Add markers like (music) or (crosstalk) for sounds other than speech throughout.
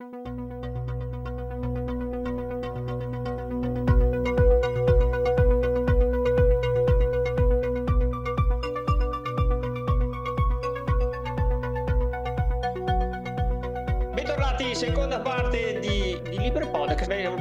seconda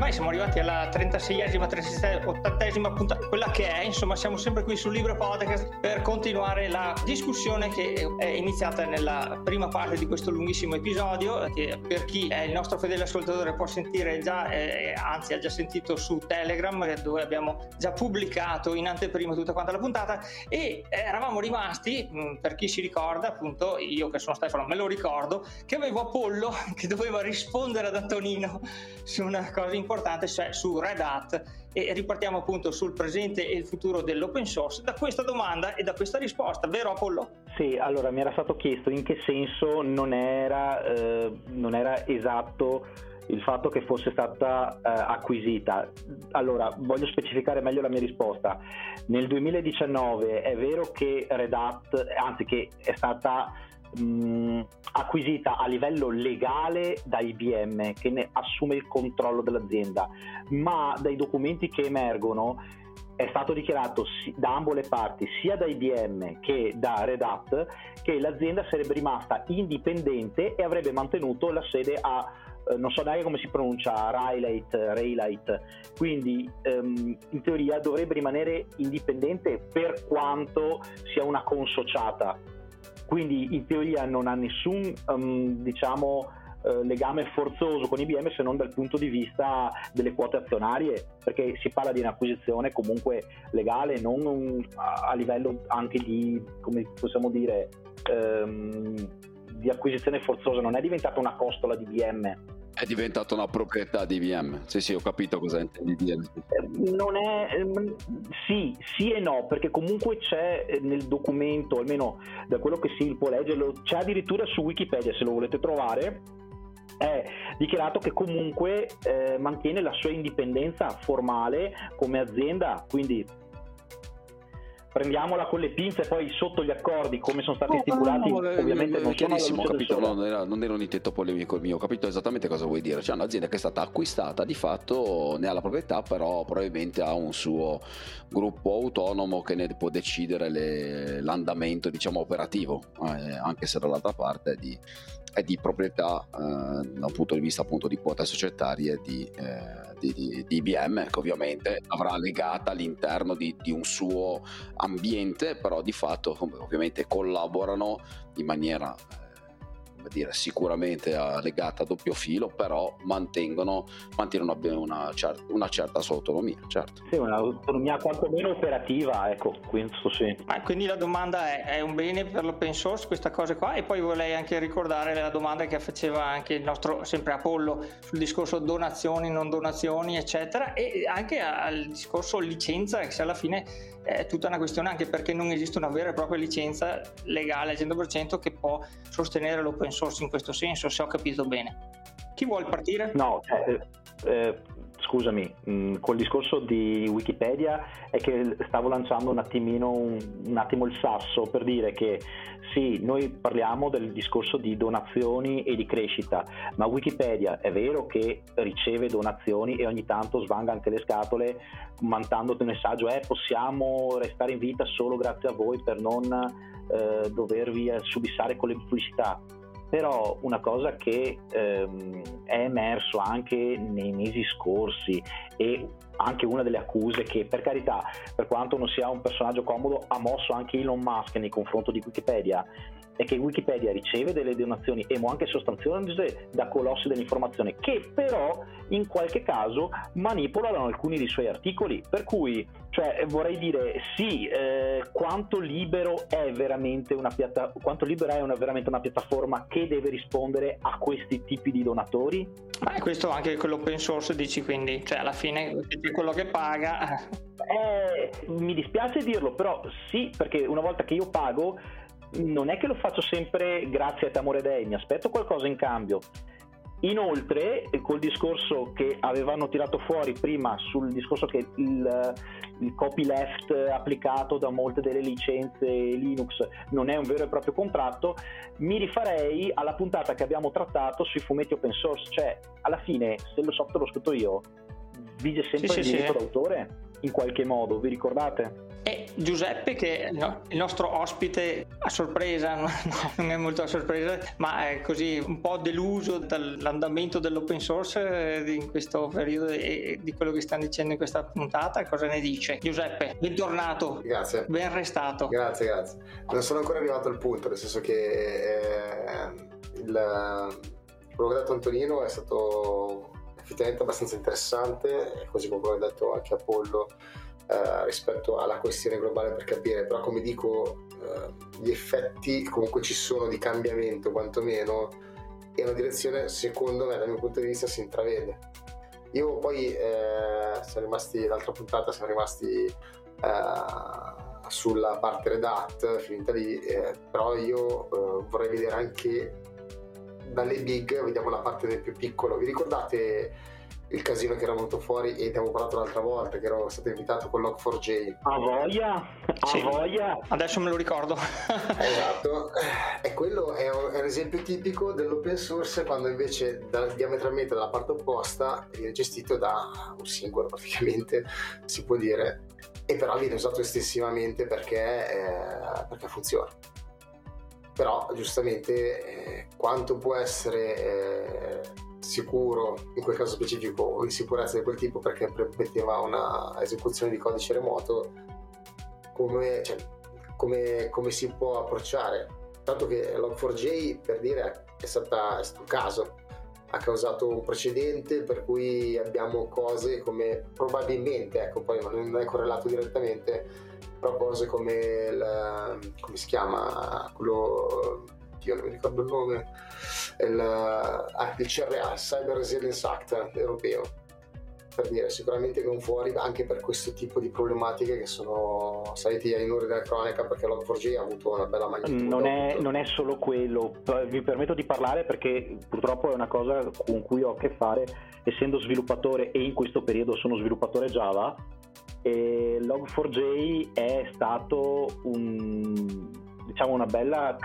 ormai siamo arrivati alla 36esima, 37 80esima puntata, quella che è, insomma, siamo sempre qui su Libre Podcast per continuare la discussione che è iniziata nella prima parte di questo lunghissimo episodio, che per chi è il nostro fedele ascoltatore può sentire già, eh, anzi ha già sentito su Telegram, dove abbiamo già pubblicato in anteprima tutta quanta la puntata. E eravamo rimasti, mh, per chi si ricorda, appunto, io che sono Stefano me lo ricordo, che avevo Apollo (laughs) che doveva rispondere ad Antonino su una cosa importante, cioè su Red Hat e ripartiamo appunto sul presente e il futuro dell'open source da questa domanda e da questa risposta, vero Apollo? Sì, allora mi era stato chiesto in che senso non era, eh, non era esatto il fatto che fosse stata eh, acquisita. Allora, voglio specificare meglio la mia risposta. Nel 2019 è vero che Red Hat, anzi che è stata mh, acquisita a livello legale da IBM che ne assume il controllo dell'azienda, ma dai documenti che emergono è stato dichiarato da ambo le parti, sia da IBM che da Red Hat, che l'azienda sarebbe rimasta indipendente e avrebbe mantenuto la sede a eh, non so neanche come si pronuncia, Raylight, Raylight. quindi um, in teoria dovrebbe rimanere indipendente per quanto sia una consociata quindi in teoria non ha nessun um, diciamo, eh, legame forzoso con IBM se non dal punto di vista delle quote azionarie, perché si parla di un'acquisizione comunque legale, non un, a livello anche di, come possiamo dire, ehm, di acquisizione forzosa, non è diventata una costola di IBM è diventata una proprietà di IBM. Sì, sì, ho capito cosa intendi dire. Non è. Ehm, sì, sì e no, perché comunque c'è eh, nel documento, almeno da quello che si può leggere, c'è addirittura su Wikipedia se lo volete trovare. È dichiarato che comunque eh, mantiene la sua indipendenza formale come azienda, quindi prendiamola con le pinze poi sotto gli accordi come sono stati stipulati no, no, no, ovviamente non chiarissimo capito non era, non era un intento polemico il mio ho capito esattamente cosa vuoi dire. C'è un'azienda che è stata acquistata di fatto ne ha la proprietà però probabilmente ha un suo gruppo autonomo che ne può decidere le, l'andamento diciamo operativo eh, anche se dall'altra parte è di, è di proprietà eh, da un punto di vista appunto di quote societarie di, eh, di, di, di, IBM che ovviamente avrà legata all'interno di, un suo ambiente però di fatto ovviamente collaborano in maniera dire, sicuramente legata a doppio filo, però mantengono, mantengono una, cer- una, certa sua autonomia. Certo. Sì, un'autonomia quantomeno operativa, ecco, questo sì. Ah, quindi la domanda è, è un bene per l'open source questa cosa qua? E poi vorrei anche ricordare la domanda che faceva anche il nostro, sempre Apollo, sul discorso donazioni, non donazioni, eccetera, e anche al discorso licenza, che se alla fine è tutta una questione anche perché non esiste una vera e propria licenza legale al 100% che può sostenere l'open source in questo senso, se ho capito bene. Chi vuole partire? No, eh, eh, scusami, mh, mm, col discorso di Wikipedia è che stavo lanciando un attimino un, un, attimo il sasso per dire che sì, noi parliamo del discorso di donazioni e di crescita, ma Wikipedia è vero che riceve donazioni e ogni tanto svanga anche le scatole mandandoti un messaggio, eh, possiamo restare in vita solo grazie a voi per non eh, dovervi subissare con le pubblicità però una cosa che ehm, è emerso anche nei mesi scorsi e anche una delle accuse che per carità per quanto non sia un personaggio comodo ha mosso anche Elon Musk nei confronti di Wikipedia è che Wikipedia riceve delle donazioni e anche sostanziose da colossi dell'informazione che però in qualche caso manipolano alcuni dei suoi articoli. Per cui cioè, vorrei dire sì eh, quanto libero è veramente una piatta- quanto libera è una, veramente una piattaforma che deve rispondere a questi tipi di donatori? Ma è questo anche quell'open source dici quindi cioè alla fine quello che paga. Eh, mi dispiace dirlo però sì perché una volta che io pago non è che lo faccio sempre grazie a te amore dei, mi aspetto qualcosa in cambio. Inoltre, col discorso che avevano tirato fuori prima sul discorso che il, il copyleft applicato da molte delle licenze Linux non è un vero e proprio contratto, mi rifarei alla puntata che abbiamo trattato sui fumetti open source, cioè alla fine se lo software l'ho scritto io, vige sempre sì, il diritto sì. d'autore in qualche modo, vi ricordate? E Giuseppe, che è il nostro ospite a sorpresa, (laughs) no, non è molto a sorpresa, ma è così un po' deluso dall'andamento dell'open source eh, in questo periodo e di quello che stanno dicendo in questa puntata, cosa ne dice? Giuseppe, bentornato. Grazie. Ben restato. Grazie, grazie. Non sono ancora arrivato al punto, nel senso che eh, il, quello che ha detto Antonino è stato effettivamente abbastanza interessante, così come ha detto anche Apollo eh, rispetto alla questione globale per capire, però come dico eh, gli effetti comunque ci sono di cambiamento quantomeno e una direzione secondo me dal mio punto di vista si intravede. Io poi eh, siamo rimasti, l'altra puntata siamo rimasti eh, sulla parte Red Hat, finita lì, eh, però io eh, vorrei vedere anche dalle big, vediamo la parte del più piccolo. Vi ricordate il casino che era venuto fuori e abbiamo parlato l'altra volta che ero stato invitato con Log4j a voglia a sì. voglia. Adesso me lo ricordo. Esatto. E quello è un, è un, esempio tipico dell'open source quando invece da, diametralmente dalla parte opposta viene gestito da un singolo praticamente si può dire. E però viene usato estensivamente perché, eh, perché funziona però giustamente eh, quanto può essere eh, sicuro in quel caso specifico o in sicurezza di quel tipo perché permetteva una esecuzione di codice remoto come, cioè, come, come si può approcciare? Tanto che Log4j per dire è, è stato un caso ha causato un precedente per cui abbiamo cose come probabilmente ecco poi non è correlato direttamente però cose come il, come si chiama quello io non mi ricordo il nome, il, ah, il CRA, Cyber Resilience Act europeo, per dire, sicuramente non fuori anche per questo tipo di problematiche che sono saliti ai nuri della cronaca perché Log4j ha avuto una bella magnitudo. Non è, non è solo quello, vi permetto di parlare perché purtroppo è una cosa con cui ho a che fare essendo sviluppatore e in questo periodo sono sviluppatore Java e Log4j è stato un, diciamo una bella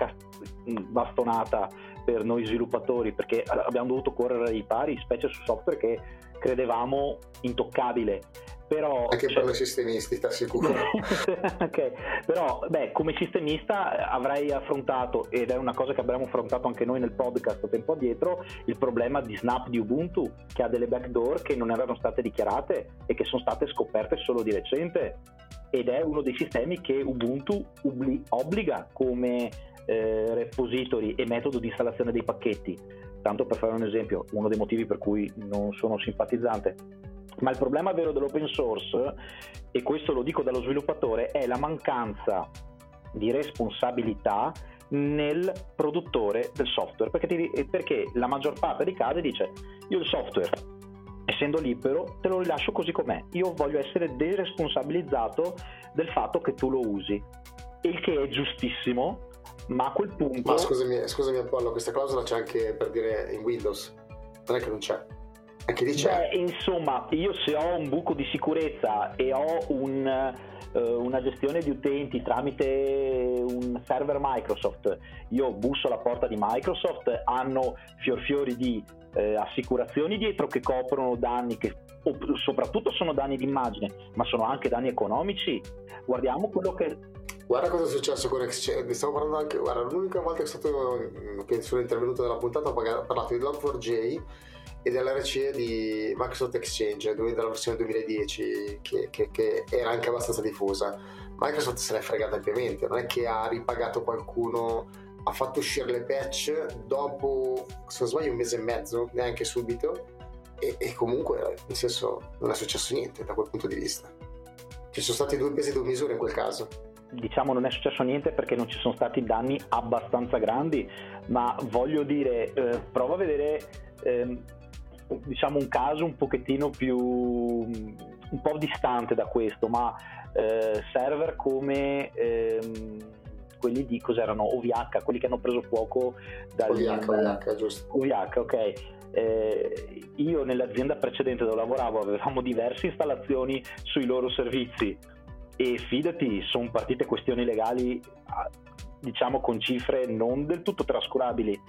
bastonata per noi sviluppatori perché abbiamo dovuto correre ai pari, specie su software che credevamo intoccabile. Però, anche cioè... per noi sistemisti, ti (laughs) assicuro. però beh, come sistemista avrei affrontato, ed è una cosa che abbiamo affrontato anche noi nel podcast tempo addietro, il problema di Snap di Ubuntu, che ha delle backdoor che non erano state dichiarate e che sono state scoperte solo di recente. Ed è uno dei sistemi che Ubuntu obbliga come eh, repository e metodo di installazione dei pacchetti. Tanto per fare un esempio, uno dei motivi per cui non sono simpatizzante. Ma il problema vero dell'open source, e questo lo dico dallo sviluppatore, è la mancanza di responsabilità nel produttore del software, perché, ti, perché la maggior parte dei casi dice io il software essendo libero, te lo rilascio così com'è. Io voglio essere deresponsabilizzato del fatto che tu lo usi. Il che è giustissimo, ma a quel punto... Ma scusami, scusami Apollo, questa clausola c'è anche per dire in Windows, non è che non c'è. Anche lì c'è. Beh, insomma, io se ho un buco di sicurezza e ho un, uh, una gestione di utenti tramite un server Microsoft, io busso alla porta di Microsoft, hanno fior fiori di eh, assicurazioni dietro che coprono danni che soprattutto sono danni d'immagine, ma sono anche danni economici. Guardiamo quello che Guarda cosa è successo con Exchange, stiamo parlando anche, guarda, l'unica volta che, stato, che sono intervenuto nella puntata ho parlato di Log4j e dell'RC di Microsoft Exchange della versione 2010 che, che, che, era anche abbastanza diffusa. Microsoft se l'è fregata ampiamente, non è che ha ripagato qualcuno, ha fatto uscire le patch dopo, se non sbaglio, un mese e mezzo, neanche subito, e, e comunque, nel senso, non è successo niente da quel punto di vista. Ci sono stati due pesi e due misure in quel caso diciamo non è successo niente perché non ci sono stati danni abbastanza grandi, ma voglio dire, eh, prova a vedere eh, diciamo un caso un pochettino più un po' distante da questo, ma eh, server come ehm, quelli di cos'erano OVH, quelli che hanno preso fuoco dal OVH, OVH giusto. OVH, ok. eh, io nell'azienda precedente dove lavoravo avevamo diverse installazioni sui loro servizi e fidati, sono partite questioni legali diciamo con cifre non del tutto trascurabili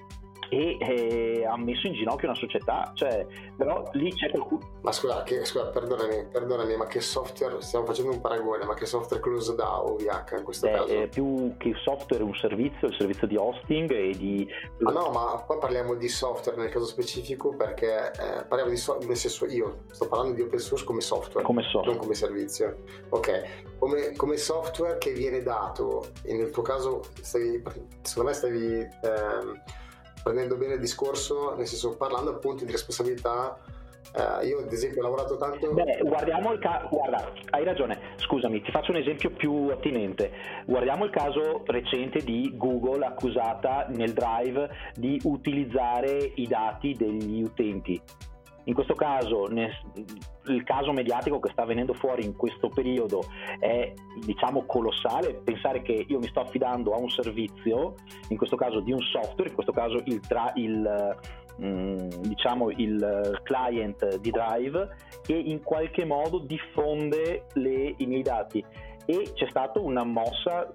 e eh, ha messo in ginocchio una società, cioè, però lì c'è qualcuno... Ma scusa, che, scusa perdonami, perdonami, ma che software, stiamo facendo un paragone, ma che software close da OVH in questo Beh, caso? È più che software un servizio, il servizio di hosting e di... Ah no, ma qua parliamo di software nel caso specifico perché eh, parliamo di software, nel senso io sto parlando di open source come software, come software. non come servizio. Ok, come, come, software che viene dato, e nel tuo caso stavi, secondo me stavi... Ehm, prendendo bene il discorso, nel senso parlando appunto di responsabilità. Eh, io ad esempio ho lavorato tanto. Beh, guardiamo il caso. Guarda, hai ragione. Scusami, ti faccio un esempio più attinente. Guardiamo il caso recente di Google accusata nel Drive di utilizzare i dati degli utenti. In questo caso, nel, il caso mediatico che sta venendo fuori in questo periodo è diciamo colossale. Pensare che io mi sto affidando a un servizio, in questo caso di un software, in questo caso il, tra, il mm, diciamo il client di Drive, che in qualche modo diffonde le, i miei dati. E c'è stata una mossa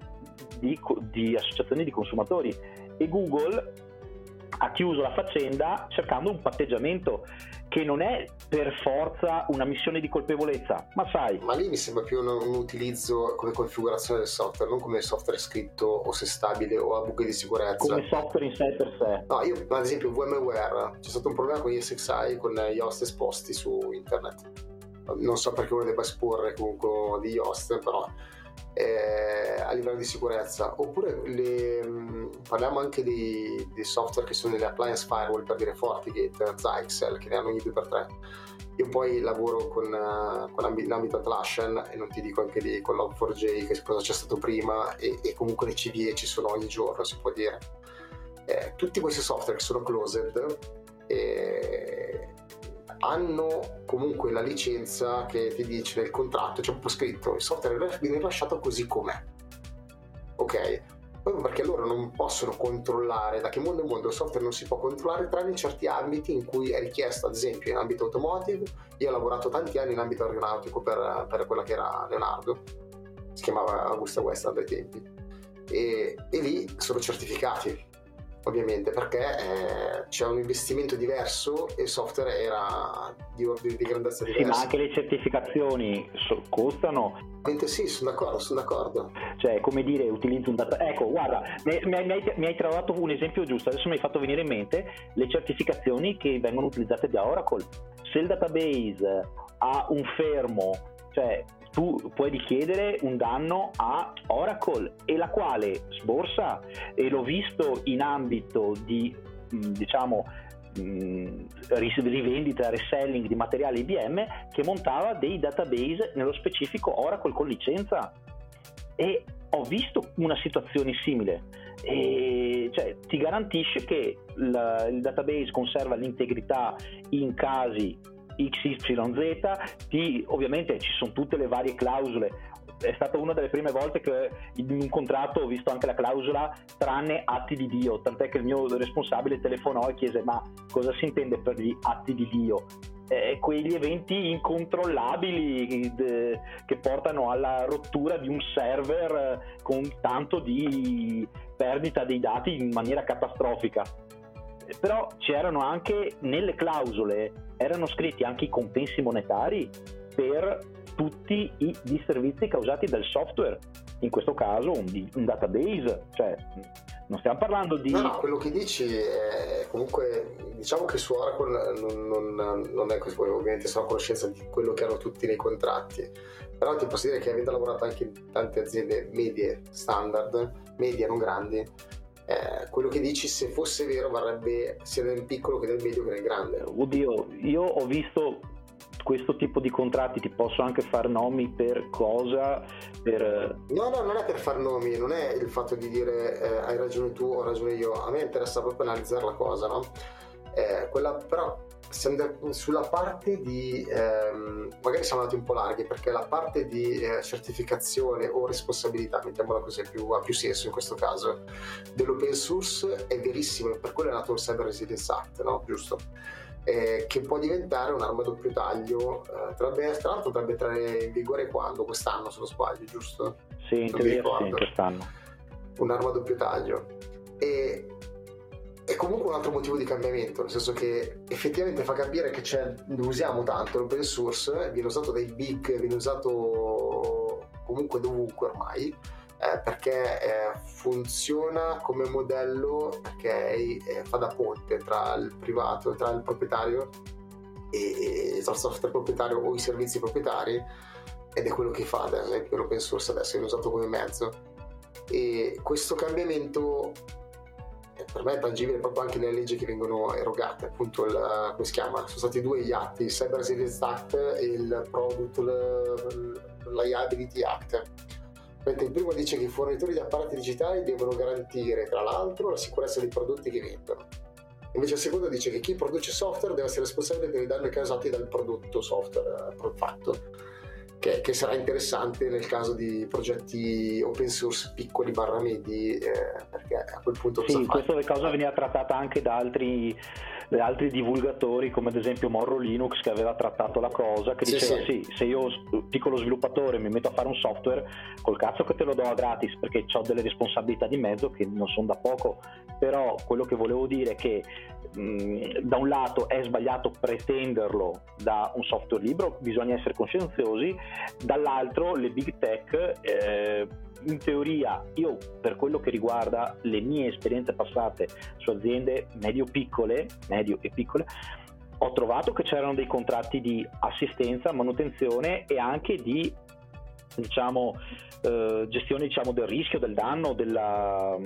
di, di associazioni di consumatori e Google ha chiuso la faccenda cercando un patteggiamento che non è per forza una missione di colpevolezza, ma sai. Ma lì mi sembra più un, un utilizzo come configurazione del software, non come software scritto o se stabile o a buche di sicurezza. Come software in sé per sé. No, io ad esempio VMware, c'è stato un problema con gli SXI con gli host esposti su internet. Non so perché uno debba esporre comunque degli host, però eh, a livello di sicurezza. Oppure le, mm, parliamo anche di, di, software che sono nelle appliance firewall per dire FortiGate, Zyxel che ne hanno ogni 2x3 io poi lavoro con, uh, con l'ambito Atlassian e non ti dico anche lì con Log4j che cosa c'è stato prima e, e comunque le CVE ci sono ogni giorno si può dire. Eh, tutti questi software che sono closed eh, hanno comunque la licenza che ti dice nel contratto, c'è un po' scritto, il software viene lasciato così com'è. Ok? Proprio perché loro non possono controllare, da che mondo è mondo il software non si può controllare tranne in certi ambiti in cui è richiesto, ad esempio in ambito automotive, io ho lavorato tanti anni in ambito aeronautico per, per quella che era Leonardo, si chiamava Augusta Westland ai tempi, e, e lì sono certificati, ovviamente perché eh, c'è un investimento diverso e il software era di, di, di grandezza diversa. Sì, ma anche le certificazioni so, costano. Sì, sono d'accordo, sono d'accordo. Cioè, come dire, utilizzo un data... Ecco, guarda, mi, mi, hai, mi hai trovato un esempio giusto, adesso mi hai fatto venire in mente le certificazioni che vengono utilizzate da Oracle. Se il database ha un fermo, cioè tu puoi richiedere un danno a Oracle e la quale sborsa e l'ho visto in ambito di mm, diciamo mm, rivendita, reselling di materiale IBM che montava dei database nello specifico Oracle con licenza. E ho visto una situazione simile. E cioè, ti garantisce che la, il database conserva l'integrità in casi XYZ, T, ovviamente ci sono tutte le varie clausole. È stata una delle prime volte che in un contratto ho visto anche la clausola tranne atti di Dio, tant'è che il mio responsabile telefonò e chiese ma cosa si intende per gli atti di Dio? Eh, quegli eventi incontrollabili de, che portano alla rottura di un server eh, con tanto di perdita dei dati in maniera catastrofica però c'erano anche nelle clausole, erano scritti anche i compensi monetari per tutti i disservizi causati dal software, in questo caso un, un database, cioè non stiamo parlando di... No, no, quello che dici è comunque, diciamo che su Oracle non, non, non è così, ovviamente sono a conoscenza di quello che hanno tutti nei contratti, però ti posso dire che avendo lavorato anche in tante aziende medie, standard, medie, non grandi, eh, quello che dici se fosse vero varrebbe sia nel piccolo che nel medio che nel grande. Oddio, io ho visto questo tipo di contratti, ti posso anche far nomi per cosa? Per... No, no, non è per far nomi, non è il fatto di dire eh, hai ragione tu, ho ragione io, a me interessa proprio analizzare la cosa, no? Eh, quella, però sulla parte di ehm, magari siamo andati un po' larghi perché la parte di eh, certificazione o responsabilità mettiamola così più, ha più senso in questo caso dell'open source è verissimo per quello è nato il Cyber Resilience Act no? giusto eh, che può diventare un'arma a doppio taglio. Eh, tra l'altro dovrebbe entrare in vigore quando? Quest'anno se non sbaglio, giusto? Sì, in teoria sì, quest'anno. Un'arma a doppio taglio. E è comunque un altro motivo di cambiamento, nel senso che effettivamente fa capire che lo usiamo tanto l'open source, viene usato dai big, viene usato comunque dovunque ormai, eh, perché eh, funziona come modello, perché eh, fa da ponte tra il privato, tra il proprietario e, e il software proprietario o i servizi proprietari ed è quello che fa l'open source adesso, viene usato come mezzo. E questo cambiamento per me è tangibile proprio anche nelle leggi che vengono erogate, appunto il, come si chiama? Sono stati due gli atti, il Cyber Resilience Act e il Product Liability Act. Il primo dice che i fornitori di apparati digitali devono garantire, tra l'altro, la sicurezza dei prodotti che vendono. Invece il secondo dice che chi produce software deve essere responsabile per i danni causati dal prodotto software eh, fatto che, che, sarà interessante nel caso di progetti open source piccoli barra medi, eh, perché a quel punto sì, questa cosa veniva trattata anche da altri, da altri, divulgatori, come ad esempio Morro Linux, che aveva trattato la cosa, che sì, diceva sì. sì, se io piccolo sviluppatore mi metto a fare un software, col cazzo che te lo do a gratis, perché ho delle responsabilità di mezzo che non sono da poco, però quello che volevo dire è che mh, da un lato è sbagliato pretenderlo da un software libero, bisogna essere coscienziosi, dall'altro le big tech eh, in teoria io per quello che riguarda le mie esperienze passate su aziende medio-piccole, medio e piccole, ho trovato che c'erano dei contratti di assistenza, manutenzione e anche di diciamo, eh, gestione diciamo, del rischio, del danno, della,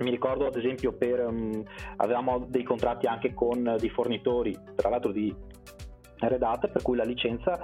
mi ricordo ad esempio per, um, avevamo dei contratti anche con dei fornitori, tra l'altro di Red Hat, per cui la licenza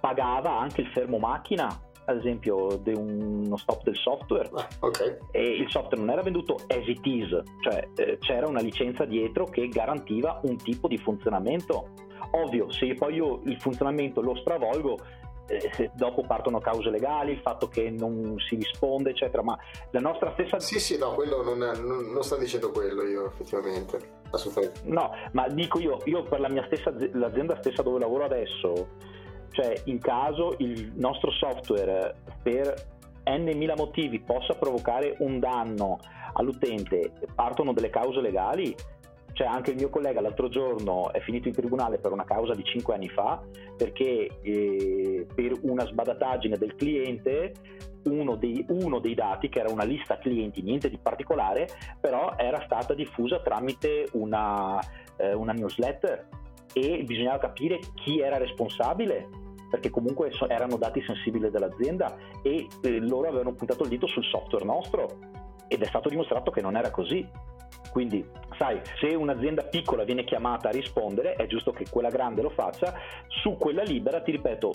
pagava anche il fermo macchina, ad esempio di uno stop del software ah, okay. e il software non era venduto as it is, cioè eh, c'era una licenza dietro che garantiva un tipo di funzionamento. Ovvio, se poi io il funzionamento lo stravolgo, eh, dopo partono cause legali, il fatto che non si risponde, eccetera, ma la nostra stessa... Sì, sì, no, quello non, è, non, non sto dicendo quello io effettivamente, assolutamente. No, ma dico io, io per la mia stessa, l'azienda stessa dove lavoro adesso, cioè in caso il nostro software per n mila motivi possa provocare un danno all'utente, partono delle cause legali, cioè anche il mio collega l'altro giorno è finito in tribunale per una causa di 5 anni fa perché eh, per una sbadataggine del cliente uno dei, uno dei, dati, che era una lista clienti, niente di particolare, però era stata diffusa tramite una, eh, una newsletter. E bisognava capire chi era responsabile perché comunque erano dati sensibili dell'azienda e eh, loro avevano puntato il dito sul software nostro ed è stato dimostrato che non era così quindi, sai, se un'azienda piccola viene chiamata a rispondere, è giusto che quella grande lo faccia. Su quella libera, ti ripeto,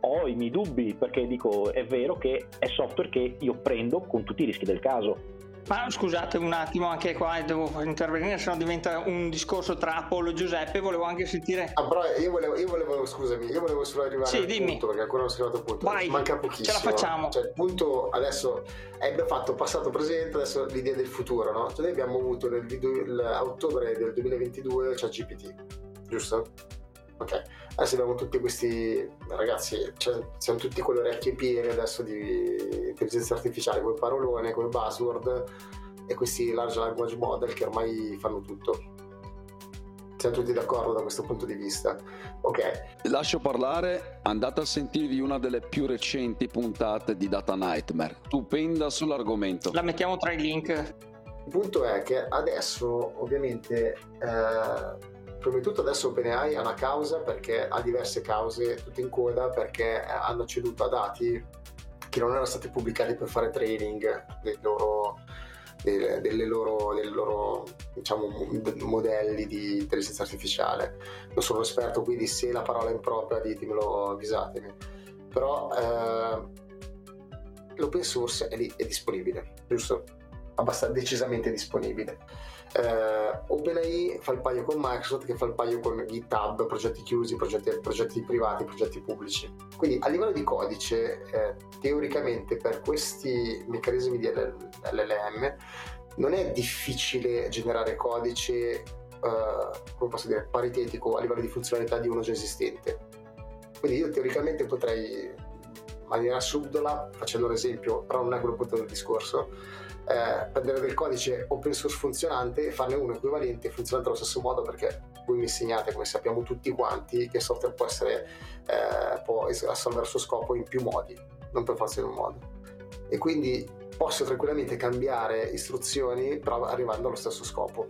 ho i miei dubbi perché dico è vero che è software che io prendo con tutti i rischi del caso ma scusate un attimo, anche qua devo intervenire, se no diventa un discorso tra Apollo e Giuseppe. Volevo anche sentire. Ah, però io volevo, io volevo scusami, io volevo solo arrivare sì, al dimmi. punto perché ancora non sono arrivato al punto. Vai, Manca pochissimo. Ce la facciamo. Cioè, il punto adesso è fatto passato presente, adesso l'idea del futuro, no? Cioè, noi abbiamo avuto nel a ottobre del 2022 c'è GPT, giusto? Ok, adesso abbiamo tutti questi ragazzi, cioè, siamo tutti con le orecchie piene adesso di intelligenza artificiale, come parolone, come buzzword e questi large language model che ormai fanno tutto. Siamo tutti d'accordo da questo punto di vista. Ok. Lascio parlare, andate a sentirvi una delle più recenti puntate di Data Nightmare, stupenda sull'argomento. La mettiamo tra i link. Il punto è che adesso ovviamente eh, prima di tutto adesso OpenAI ha una causa perché ha diverse cause tutte in coda perché hanno ceduto a dati che non erano stati pubblicati per fare training dei loro, delle, delle loro, dei loro diciamo, modelli di intelligenza artificiale. Non sono esperto, quindi se la parola è impropria ditemelo, avvisatemi. Però eh, l'open source è lì, è disponibile, giusto? Abbastanza decisamente disponibile eh, OpenAI fa il paio con Microsoft che fa il paio con GitHub, progetti chiusi, progetti, progetti privati, progetti pubblici. Quindi a livello di codice, eh, teoricamente per questi meccanismi di LLM non è difficile generare codice eh, come posso dire, paritetico a livello di funzionalità di uno già esistente. Quindi io teoricamente potrei, in maniera subdola, facendo un esempio, però non è quello punto del discorso, eh, prendere del codice open source funzionante e farne uno equivalente funzionante allo stesso modo perché voi mi insegnate, come sappiamo tutti quanti, che il software può, essere, eh, può assolvere il suo scopo in più modi, non per forza in un modo. E quindi posso tranquillamente cambiare istruzioni però arrivando allo stesso scopo.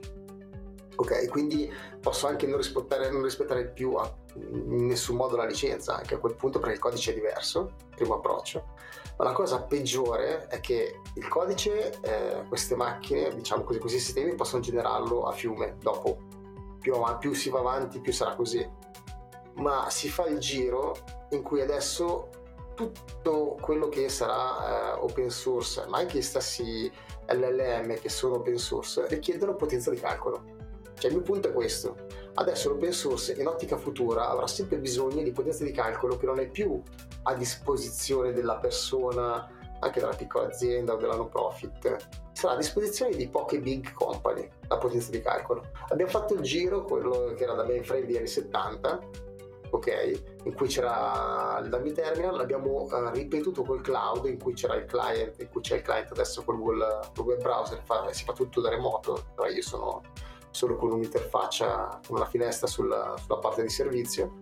Ok, quindi posso anche non rispettare, non rispettare più a, in nessun modo la licenza, anche a quel punto perché il codice è diverso, primo approccio. Ma la cosa peggiore è che il codice, eh, queste macchine, diciamo così, questi sistemi possono generarlo a fiume dopo. Più, più si va avanti, più sarà così. Ma si fa il giro in cui adesso tutto quello che sarà uh, open source, ma anche gli stessi LLM che sono open source, richiedono potenza di calcolo. Cioè il mio punto è questo. Adesso l'open source in ottica futura avrà sempre bisogno di potenza di calcolo che non è più a disposizione della persona, anche della piccola azienda o della no profit, sarà a disposizione di poche big company la potenza di calcolo. Abbiamo fatto il giro, quello che era da mainframe degli anni 70, ok? In cui c'era il dummy terminal, l'abbiamo uh, ripetuto col cloud, in cui c'era il client, in cui c'è il client adesso col, col web browser, fa, si fa tutto da remoto, però io sono solo con un'interfaccia, con una finestra sulla, sulla parte di servizio.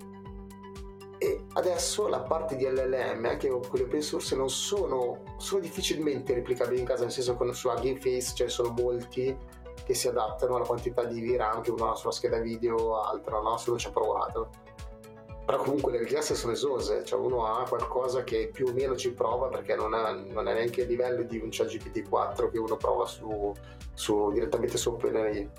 E adesso la parte di LLM, anche quelle open source, non sono, sono difficilmente replicabili in casa, nel senso che su Hugging Face ce ne sono molti che si adattano alla quantità di VRAM che uno ha sulla scheda video o altro, no? se uno ci ha provato però comunque le richieste sono esose, cioè uno ha qualcosa che più o meno ci prova perché non, ha, non è neanche a livello di un ChatGPT 4 che uno prova su, su, direttamente su OpenAI.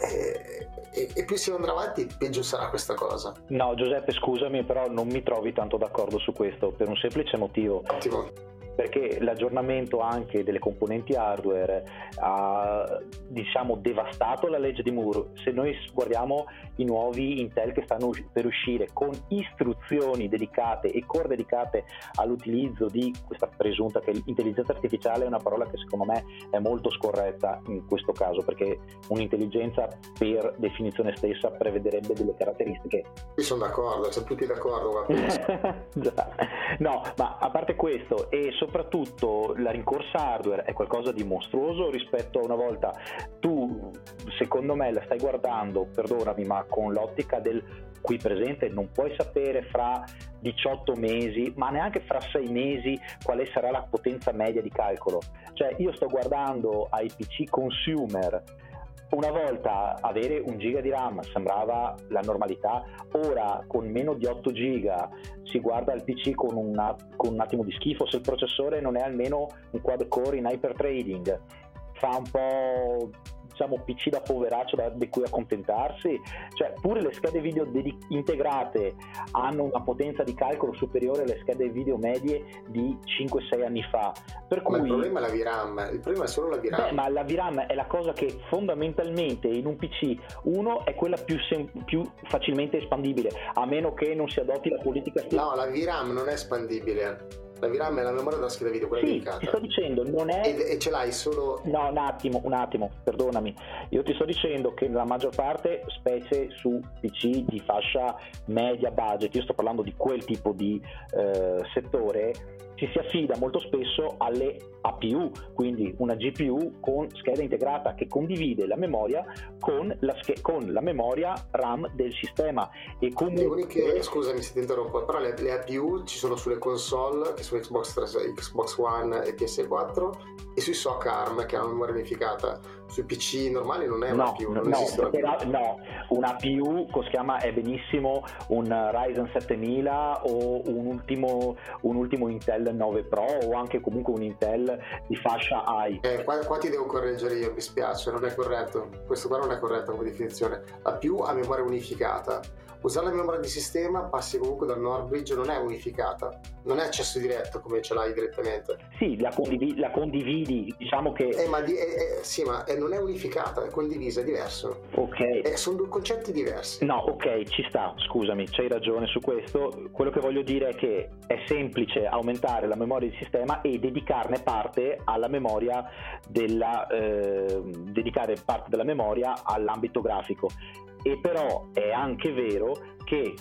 E, e, e, più si andrà avanti peggio sarà questa cosa. No Giuseppe scusami però non mi trovi tanto d'accordo su questo per un semplice motivo. Ottimo perché l'aggiornamento anche delle componenti hardware ha diciamo, devastato la legge di Moore. Se noi guardiamo i nuovi Intel che stanno per uscire con istruzioni dedicate e core dedicate all'utilizzo di questa presunta che intelligenza artificiale è una parola che secondo me è molto scorretta in questo caso perché un'intelligenza per definizione stessa prevederebbe delle caratteristiche. Io sono d'accordo, siamo tutti d'accordo. (laughs) no, ma a parte questo e soprattutto soprattutto la rincorsa hardware è qualcosa di mostruoso rispetto a una volta tu secondo me la stai guardando, perdonami, ma con l'ottica del qui presente non puoi sapere fra 18 mesi, ma neanche fra 6 mesi quale sarà la potenza media di calcolo. Cioè io sto guardando ai PC consumer una volta avere un giga di RAM sembrava la normalità, ora con meno di 8 giga si guarda il PC con, una, con un attimo di schifo se il processore non è almeno un quad core in hyper trading. Fa un po' diciamo PC da poveraccio da, di cui accontentarsi, cioè pure le schede video dedic- integrate hanno una potenza di calcolo superiore alle schede video medie di 5-6 anni fa. Per cui... Ma il problema è la VRAM, il problema è solo la VRAM. Beh, ma la VRAM è la cosa che fondamentalmente in un PC uno è quella più, sem- più facilmente espandibile, a meno che non si adotti la politica. No, la VRAM non è espandibile. La VRAM è la memoria della scheda video, quella sì, dedicata. Ti sto dicendo, non è. E, e, ce l'hai solo. No, un attimo, un attimo, perdonami. Io ti sto dicendo che la maggior parte, specie su PC di fascia media budget, io sto parlando di quel tipo di eh, settore, ci si affida molto spesso alle APU, quindi una GPU con scheda integrata che condivide la memoria con la, sch- con la memoria RAM del sistema. E comunque... Le uniche, scusami se ti interrompo, però le, le, APU ci sono sulle console, che sono Xbox, 3, Xbox One e PS4, e sui SOC ARM che hanno memoria unificata. Sui PC normali non è una no, APU, non no, esiste una APU. No, una si chiama è benissimo un Ryzen 7000 o un ultimo, un ultimo Intel 9 Pro o anche comunque un Intel di fascia AI. Eh, qua, qua, ti devo correggere io, mi spiace, non è corretto. Questo qua non è corretto come definizione. La più ha memoria unificata. Usare la memoria di sistema passi comunque dal Nordbridge, non è unificata, non è accesso diretto come ce l'hai direttamente. Sì, la, condiv- la condividi, diciamo che... Eh, ma, di- eh, eh, sì, ma eh, non è unificata, è condivisa, è diverso. Ok. Eh, sono due concetti diversi. No, ok, ci sta, scusami, c'hai ragione su questo. Quello che voglio dire è che è semplice aumentare la memoria di sistema e dedicarne parte alla memoria della... Eh, dedicare parte della memoria all'ambito grafico e però è anche vero che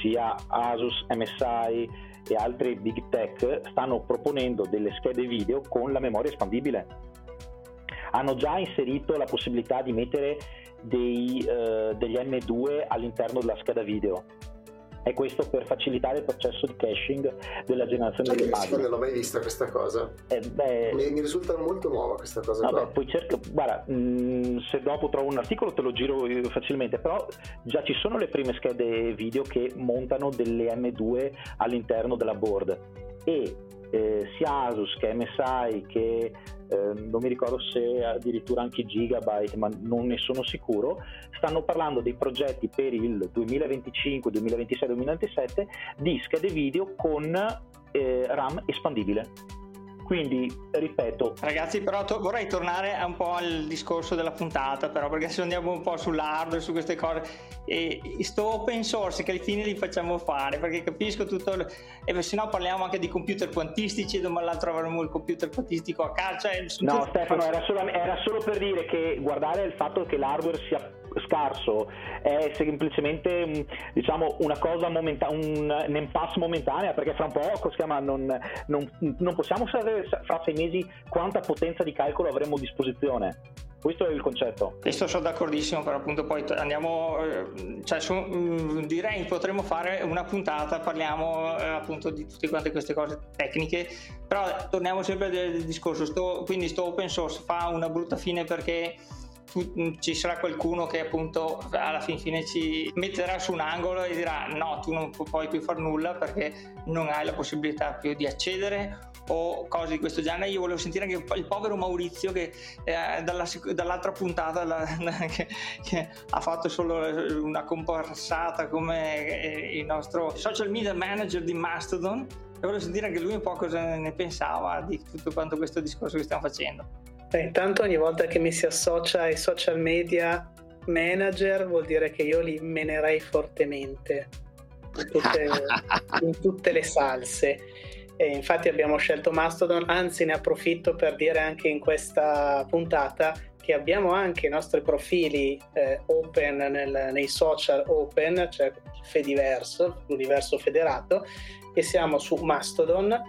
sia Asus, MSI e altri big tech stanno proponendo delle schede video con la memoria espandibile. Hanno già inserito la possibilità di mettere dei, uh, degli M2 all'interno della scheda video e questo per facilitare il processo di caching della generazione delle immagini. non l'ho mai vista questa cosa. Eh, beh, mi, mi, risulta molto nuova questa cosa. Vabbè, poi cerca, guarda, mh, mm, se dopo trovo un articolo te lo giro facilmente, però già ci sono le prime schede video che montano delle M2 all'interno della board e eh, sia Asus che MSI che eh, non mi ricordo se addirittura anche Gigabyte, ma non ne sono sicuro, stanno parlando dei progetti per il 2025, 2026, 2027 di schede video con eh, RAM espandibile. Quindi, ripeto... Ragazzi, però to- vorrei tornare un po' al discorso della puntata, però, perché se andiamo un po' sull'hardware, su queste cose, e sto open source che alla fine li facciamo fare, perché capisco tutto... Il... E se no parliamo anche di computer quantistici, domani l'altro avremo il computer quantistico a casa. Cioè, no, tutto... Stefano, era solo, era solo per dire che guardare il fatto che l'hardware sia scarso, è semplicemente mm, diciamo, una cosa momentanea, un, impasse momentanea, perché fra un po' chiama, non, non, non possiamo sapere fra sei mesi quanta potenza di calcolo avremo a disposizione. Questo è il concetto. Questo sono d'accordissimo, però appunto poi andiamo, eh, cioè, su, mm, direi potremmo fare una puntata, parliamo eh, appunto di tutte quante queste cose tecniche, però torniamo sempre al discorso, sto, quindi sto open source fa una brutta fine perché ci sarà qualcuno che appunto alla fin fine ci metterà su un angolo e dirà no, tu non puoi più fare nulla perché non hai la possibilità più di accedere o cose di questo genere. Io volevo sentire anche il povero Maurizio che eh, dalla, dall'altra puntata la, che, che, ha fatto solo una comparsata come eh, il nostro social media manager di Mastodon e volevo sentire anche lui un po' cosa ne pensava di tutto quanto questo discorso che stiamo facendo. Beh, intanto ogni volta che mi si associa ai social media manager vuol dire che io li menerei fortemente in tutte, (laughs) in tutte le salse. E infatti abbiamo scelto Mastodon, anzi ne approfitto per dire anche in questa puntata che abbiamo anche i nostri profili eh, open nel, nei social open, cioè Fediverso, l'universo federato, e siamo su Mastodon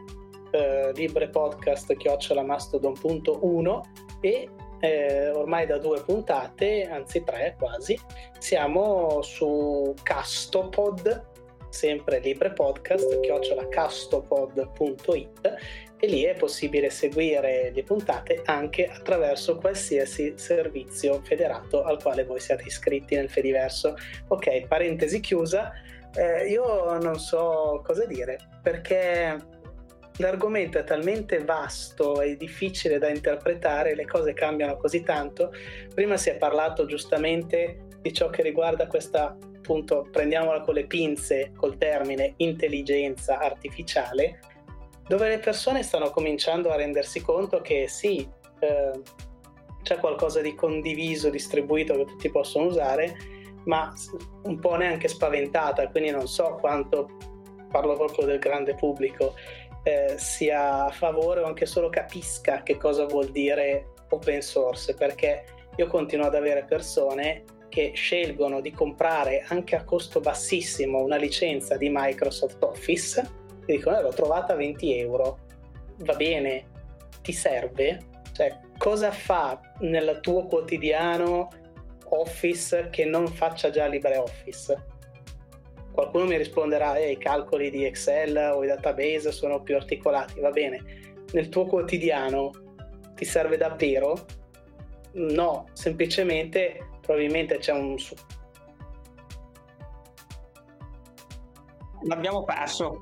eh, librepodcast chiocciolamastodon.1 e eh, ormai da due puntate, anzi tre quasi, siamo su Castopod, sempre librepodcast chiocciolacastopod.it e lì è possibile seguire le puntate anche attraverso qualsiasi servizio federato al quale voi siate iscritti nel Fediverso. Ok, parentesi chiusa, eh, io non so cosa dire perché l'argomento è talmente vasto e difficile da interpretare, le cose cambiano così tanto. Prima si è parlato giustamente di ciò che riguarda questa, appunto, prendiamola con le pinze, col termine intelligenza artificiale, dove le persone stanno cominciando a rendersi conto che sì, eh, c'è qualcosa di condiviso, distribuito che tutti possono usare, ma un po' neanche spaventata, quindi non so quanto parlo proprio del grande pubblico, eh, sia a favore o anche solo capisca che cosa vuol dire open source, perché io continuo ad avere persone che scelgono di comprare anche a costo bassissimo una licenza di Microsoft Office e dicono eh, l'ho trovata a 20 euro, va bene, ti serve? Cioè, cosa fa nel tuo quotidiano Office che non faccia già LibreOffice? Qualcuno mi risponderà, eh, i calcoli di Excel o i database sono più articolati, va bene. Nel tuo quotidiano ti serve davvero? No, semplicemente probabilmente c'è un... L'abbiamo perso.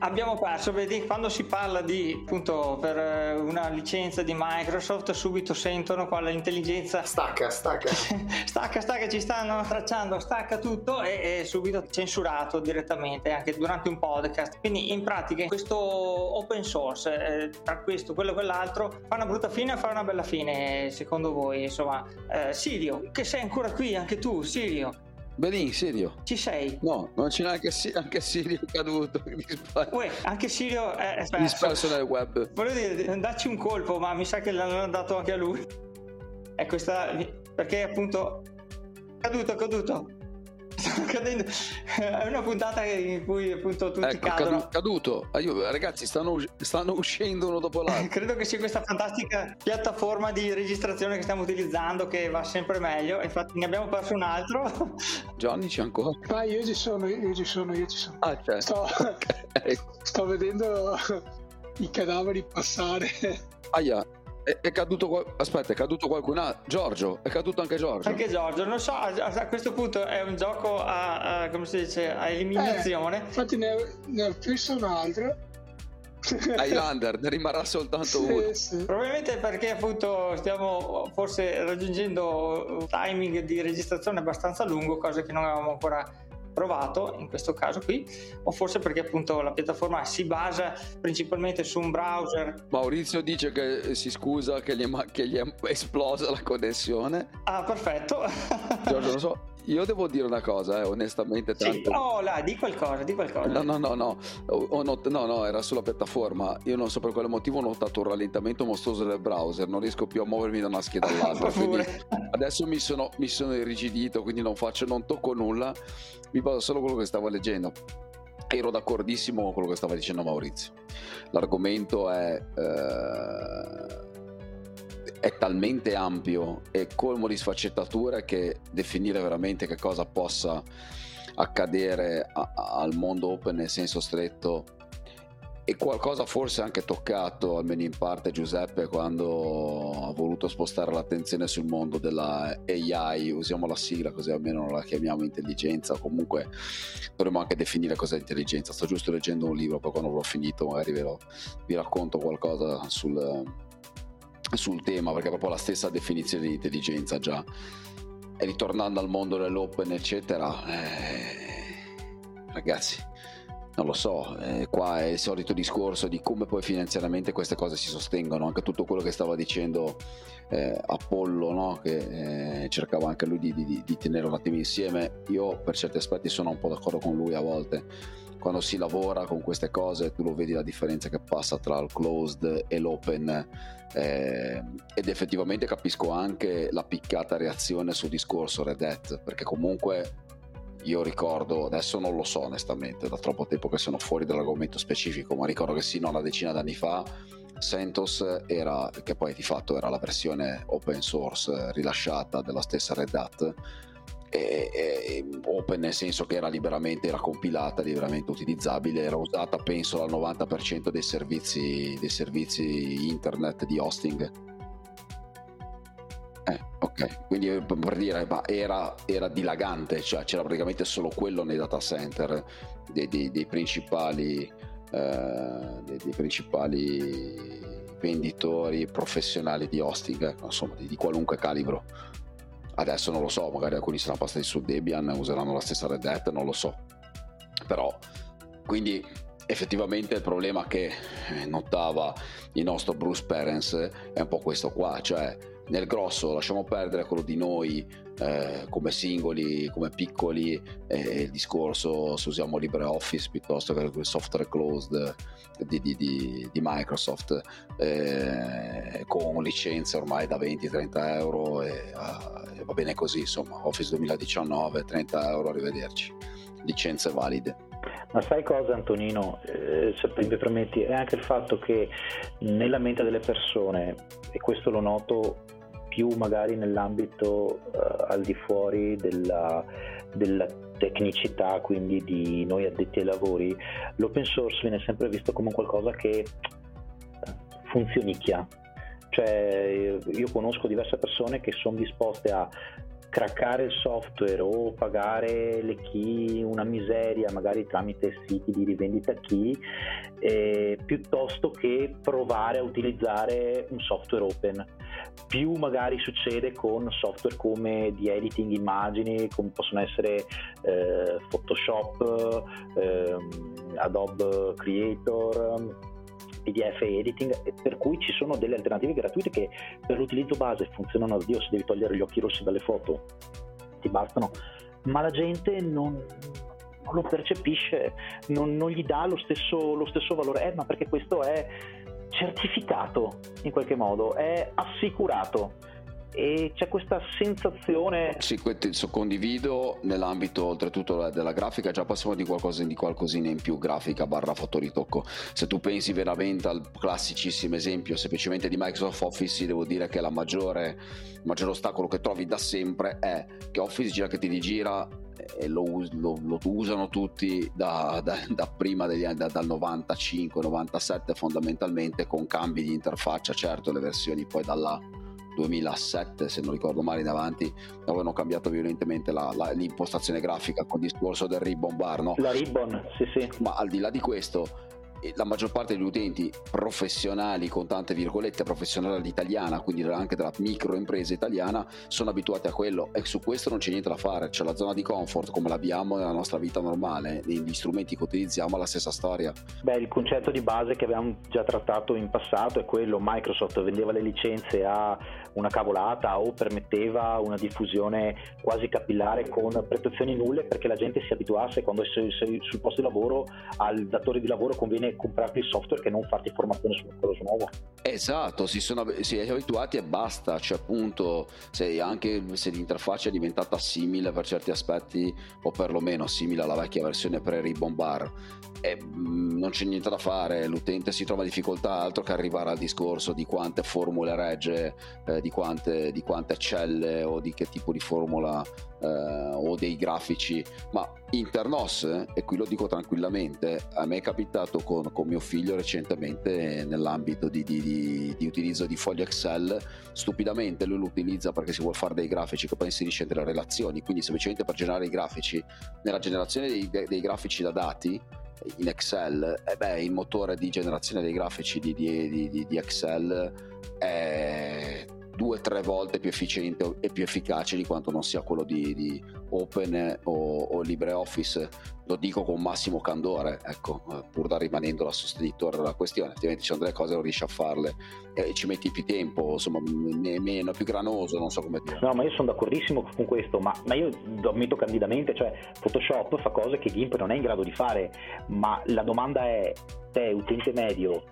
Abbiamo perso, vedi, quando si parla di appunto per eh, una licenza di Microsoft subito sentono qua l'intelligenza stacca, stacca. (laughs) stacca, stacca, ci stanno tracciando, stacca tutto e, e, subito censurato direttamente anche durante un podcast. Quindi in pratica questo open source, eh, tra questo, quello e quell'altro, fa una brutta fine o fa una bella fine secondo voi? Insomma, eh, Sirio, che sei ancora qui anche tu, Sirio. Benin, Sirio. Ci sei? No, non c'è neanche anche Sirio caduto. (laughs) Uè, anche Sirio è perso. disperso nel web. Volevo dire, dacci un colpo, ma mi sa che l'hanno dato anche a lui. È questa, perché appunto, caduto, caduto. Sta cadendo. È una puntata in cui appunto tutti ecco, cadono. Caduto. Aiuto, ragazzi, stanno, stanno, uscendo uno dopo l'altro. (laughs) Credo che sia questa fantastica piattaforma di registrazione che stiamo utilizzando che va sempre meglio. Infatti ne abbiamo perso un altro. (laughs) Johnny c'è ancora? Ah, io ci sono, io ci sono, io ci sono. Ah, c'è. Sto, (laughs) okay. sto vedendo i cadaveri passare. Aia, è, è, caduto aspetta è caduto qualcun altro Giorgio è caduto anche Giorgio. Anche Giorgio non so a, a questo punto è un gioco a, a come si dice a eliminazione. Eh, infatti ne, ne ho visto un altro. (laughs) Highlander ne rimarrà soltanto sì, uno. sì. probabilmente perché appunto stiamo forse raggiungendo un timing di registrazione abbastanza lungo cosa che non avevamo ancora provato in questo caso qui o forse perché appunto la piattaforma si basa principalmente su un browser. Maurizio dice che si scusa che gli è, che gli è esplosa la connessione. Ah perfetto. Giorgio lo so (laughs) io devo dire una cosa, eh, onestamente. Tanto... Sì, oh, là, di qualcosa, di qualcosa. No, no, no, no. Not... no, no, era sulla piattaforma. Io non so per quale motivo ho notato un rallentamento mostruoso del browser. Non riesco più a muovermi da una scheda all'altra. adesso mi sono, mi sono irrigidito, quindi non faccio, non tocco nulla. Mi basa solo quello che stavo leggendo. Ero d'accordissimo con quello che stava dicendo Maurizio. L'argomento è. Eh è talmente ampio e colmo di sfaccettature che definire veramente che cosa possa accadere a, a, al mondo open nel senso stretto e qualcosa forse anche toccato almeno in parte Giuseppe quando ha voluto spostare l'attenzione sul mondo della AI usiamo la sigla così almeno la chiamiamo intelligenza comunque dovremmo anche definire cos'è intelligenza. Sto giusto leggendo un libro poi quando l'ho finito magari ve lo, vi racconto qualcosa sul sul tema perché è proprio la stessa definizione di intelligenza già. E ritornando al mondo dell'open eccetera eh, ragazzi non lo so, eh, qua è il solito discorso di come poi finanziariamente queste cose si sostengono, anche tutto quello che stava dicendo eh, Apollo, no? che eh, cercava anche lui di, di, di, tenere un attimo insieme, io per certi aspetti sono un po' d'accordo con lui a volte, quando si lavora con queste cose tu lo vedi la differenza che passa tra il closed e l'open eh, ed effettivamente capisco anche la piccata reazione sul discorso Red Hat perché comunque io ricordo, adesso non lo so onestamente, da troppo tempo che sono fuori dall'argomento specifico, ma ricordo che sino a una decina d'anni fa CentOS era, che poi di fatto era la versione open source rilasciata della stessa Red Hat, e, e, open nel senso che era liberamente era compilata, liberamente utilizzabile, era usata penso al 90% dei servizi, dei servizi internet di hosting. Eh, ok, quindi eh, per dire, era, era, dilagante, cioè c'era praticamente solo quello nei data center dei, dei, dei principali, eh, dei, principali venditori professionali di hosting, insomma di, di qualunque calibro Adesso non lo so, magari alcuni saranno passati su Debian, useranno la stessa Red Hat, non lo so. Però, quindi effettivamente il problema che notava il nostro Bruce Perens è un po' questo qua, cioè nel grosso lasciamo perdere quello di noi eh, come singoli, come piccoli, eh, il discorso se usiamo LibreOffice piuttosto che il software closed di, di, di, di Microsoft eh, con licenze ormai da 20-30 euro e, uh, va bene così, insomma, Office 2019, 30 euro, arrivederci, licenze valide. Ma sai cosa Antonino, eh, se mi permetti, è anche il fatto che nella mente delle persone, e questo lo noto più magari nell'ambito uh, al di fuori della, della tecnicità, quindi di noi addetti ai lavori, l'open source viene sempre visto come qualcosa che eh, funzionicchia. Cioè, io conosco diverse persone che sono disposte a craccare il software o pagare le key una miseria magari tramite siti di rivendita key eh, piuttosto che provare a utilizzare un software open. Più magari succede con software come di editing immagini come possono essere eh, Photoshop eh, Adobe Creator PDF editing, per cui ci sono delle alternative gratuite che per l'utilizzo base funzionano a Dio, se devi togliere gli occhi rossi dalle foto ti bastano, ma la gente non, non lo percepisce, non, non gli dà lo stesso, lo stesso valore, eh, ma perché questo è certificato in qualche modo, è assicurato e c'è questa sensazione sì condivido nell'ambito oltretutto della grafica. Già passiamo di, qualcosa, di qualcosina in più grafica barra fotoritocco. Se tu pensi veramente al classicissimo esempio semplicemente di Microsoft Office devo dire che la maggiore il maggiore ostacolo che trovi da sempre è che Office gira che ti rigira e lo, lo, lo usano tutti da, da, da prima degli anni, da, dal 95-97 fondamentalmente con cambi di interfaccia certo le versioni poi dalla 2007 se non ricordo male in avanti avevano cambiato violentemente la, la, l'impostazione grafica con il discorso del ribbon bar no? la ribbon sì sì ma al di là di questo la maggior parte degli utenti professionali, con tante virgolette, professionali all'italiana, quindi anche della microimpresa italiana, sono abituati a quello e su questo non c'è niente da fare, c'è la zona di comfort come l'abbiamo nella nostra vita normale, negli strumenti che utilizziamo è la stessa storia. Beh, il concetto di base che abbiamo già trattato in passato è quello, Microsoft vendeva le licenze a una cavolata o permetteva una diffusione quasi capillare con prestazioni nulle perché la gente si abituasse quando sei, sei sul posto di lavoro al datore di lavoro conviene comprarti il software che non farti formazione su qualcosa nuovo. Esatto, si sono si è abituati e basta, cioè appunto se anche se l'interfaccia è diventata simile per certi aspetti o perlomeno simile alla vecchia versione pre-Ribbon Bar, e, mh, non c'è niente da fare, l'utente si trova difficoltà altro che arrivare al discorso di quante formule regge, eh, di, quante, di quante celle o di che tipo di formula eh, o dei grafici, ma Internos, e qui lo dico tranquillamente, a me è capitato con, con mio figlio recentemente nell'ambito di, di, di, utilizzo di fogli Excel, stupidamente lui lo utilizza perché si vuole fare dei grafici che poi inserisce delle relazioni, quindi semplicemente per generare i grafici, nella generazione dei, dei grafici da dati, in Excel, eh beh, il motore di generazione dei grafici di, di, di, di Excel è due o tre volte più efficiente e più efficace di quanto non sia quello di, di Open o, o, LibreOffice. Lo dico con massimo candore, ecco, pur da rimanendo la sostenitore della questione, altrimenti ci sono delle cose che non riesci a farle e ci metti più tempo, insomma, è meno, più granoso, non so come dire. No, ma io sono d'accordissimo con questo, ma, ma io lo ammetto candidamente, cioè Photoshop fa cose che GIMP non è in grado di fare, ma la domanda è, te utente medio,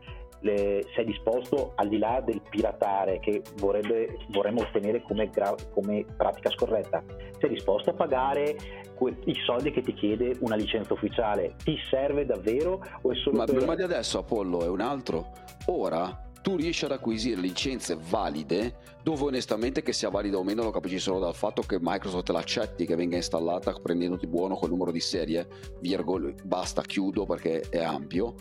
le, sei disposto al di là del piratare che vorrebbe, vorremmo ottenere come, gra, come, pratica scorretta, sei disposto a pagare que, i soldi che ti chiede una licenza ufficiale? Ti serve davvero o è solo Ma per... prima di adesso Apollo è un altro. Ora tu riesci ad acquisire licenze valide dove onestamente che sia valida o meno lo capisci solo dal fatto che Microsoft l'accetti che venga installata prendendoti buono col numero di serie virgole basta chiudo perché è ampio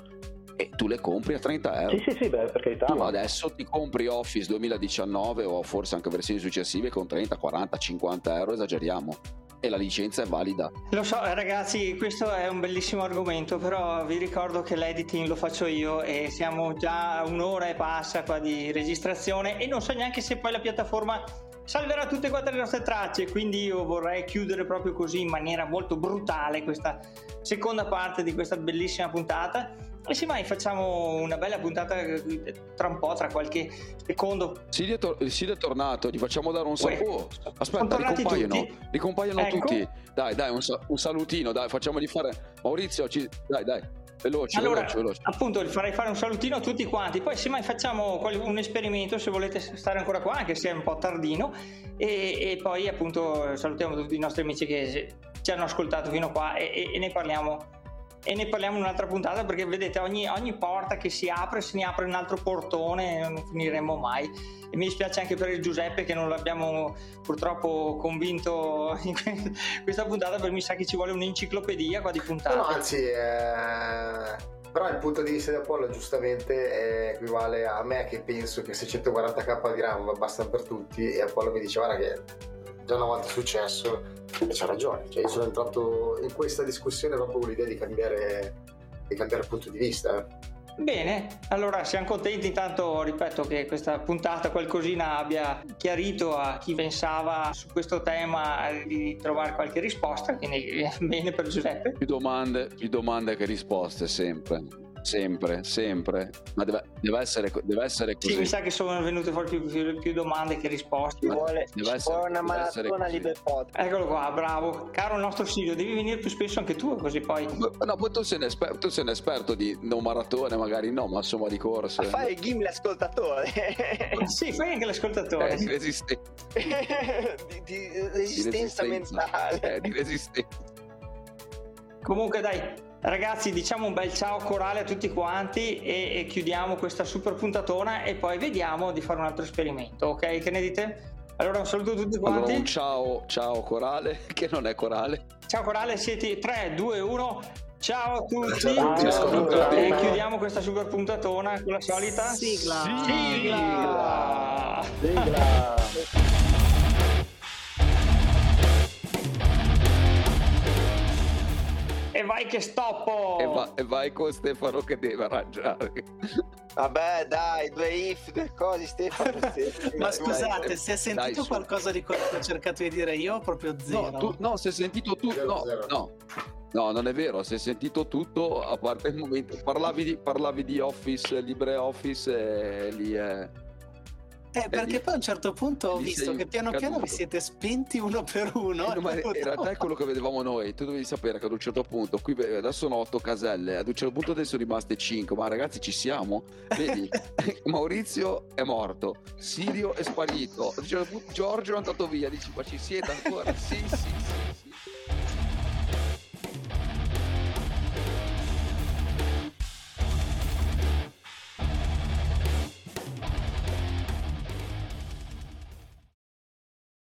e tu le compri a 30 euro. Sì, sì, sì, beh, per carità. Tu adesso ti compri Office 2019 o forse anche versioni successive con 30, 40, 50 euro, esageriamo. E la licenza è valida. Lo so, ragazzi, questo è un bellissimo argomento, però vi ricordo che l'editing lo faccio io e siamo già un'ora e passa qua di registrazione e non so neanche se poi la piattaforma salverà tutte quante le nostre tracce, quindi io vorrei chiudere proprio così in maniera molto brutale questa seconda parte di questa bellissima puntata e sì, mai facciamo una bella puntata eh, tra un po', tra qualche secondo. Sidi è, tor- Sidi è tornato, gli facciamo dare un saluto. Oh, aspetta, ricompaiono, tutti? ricompaiono ecco. tutti. Dai, dai, un, un, salutino, dai, facciamogli fare. Maurizio, ci... dai, dai. Veloce, allora, veloce, veloce. appunto farei fare un salutino a tutti quanti poi se mai facciamo un esperimento se volete stare ancora qua anche se è un po' tardino e, e poi appunto salutiamo tutti i nostri amici che ci hanno ascoltato fino qua e, e ne parliamo e ne parliamo in un'altra puntata perché vedete ogni, ogni, porta che si apre se ne apre un altro portone e non finiremo mai. E mi dispiace anche per il Giuseppe che non l'abbiamo purtroppo convinto in (laughs) questa puntata perché mi sa che ci vuole un'enciclopedia qua di puntate. No, anzi eh... Però il punto di vista di Apollo giustamente equivale a me che penso che 640k di RAM bastano per tutti e Apollo mi dice guarda che già una volta successo e c'ha ragione. Cioè, io sono entrato in questa discussione proprio con l'idea di cambiare, di cambiare punto di vista. Eh. Bene, allora siamo contenti. Intanto ripeto che questa puntata qualcosina abbia chiarito a chi pensava su questo tema di trovare qualche risposta. Quindi (laughs) bene per Giuseppe. Più domande, più domande che risposte sempre sempre, sempre. Ma deve, deve, essere, deve essere così. Sì, mi sa che sono venute fuori più, più, più domande che risposte. Ci vuole, deve ci essere, vuole una maratona Liberpod. Eccolo qua, bravo. Caro il nostro Silvio, devi venire più spesso anche tu, così poi. No, poi tu sei, un esperto, tu sei un esperto di non maratone, magari no, ma insomma di corse. Ma fai il gim l'ascoltatore. (laughs) sì, fai anche l'ascoltatore. Eh, di, resiste... (laughs) di, di, resistenza di, resistenza mentale. Eh, di resistenza. Comunque dai, Ragazzi, diciamo un bel ciao corale a tutti quanti e, e, chiudiamo questa super puntatona e poi vediamo di fare un altro esperimento, ok? Che ne dite? Allora un saluto a tutti quanti. Allora, un ciao, ciao corale, (laughs) che non è corale. Ciao corale, siete 3, 2, 1. Ciao a tutti. Ciao, ciao, ciao. E chiudiamo questa super puntatona con la solita sigla. Sigla. sigla. sigla. E vai che stoppo! E, va, e vai con Stefano che deve arrangiare. Vabbè, dai, due if, due cose, Stefano. (laughs) Ma scusate, si è sentito dai, qualcosa di quello che ho cercato di dire io? Proprio zero. No, tu, no si è sentito tu. No, no. No, non è vero, si è sentito tutto a parte il momento. Parlavi di, parlavi di Office, LibreOffice e lì è eh, perché poi a un certo punto ho visto che piano caduto. piano vi siete spenti uno per uno. Eh, ma in realtà è quello che vedevamo noi. Tu dovevi sapere che ad un certo punto, qui adesso sono otto caselle, ad un certo punto adesso sono rimaste cinque, ma ragazzi ci siamo. Vedi, (laughs) Maurizio è morto, Sirio è sparito, a un certo punto Giorgio è andato via, dici ma ci siete ancora? sì, sì,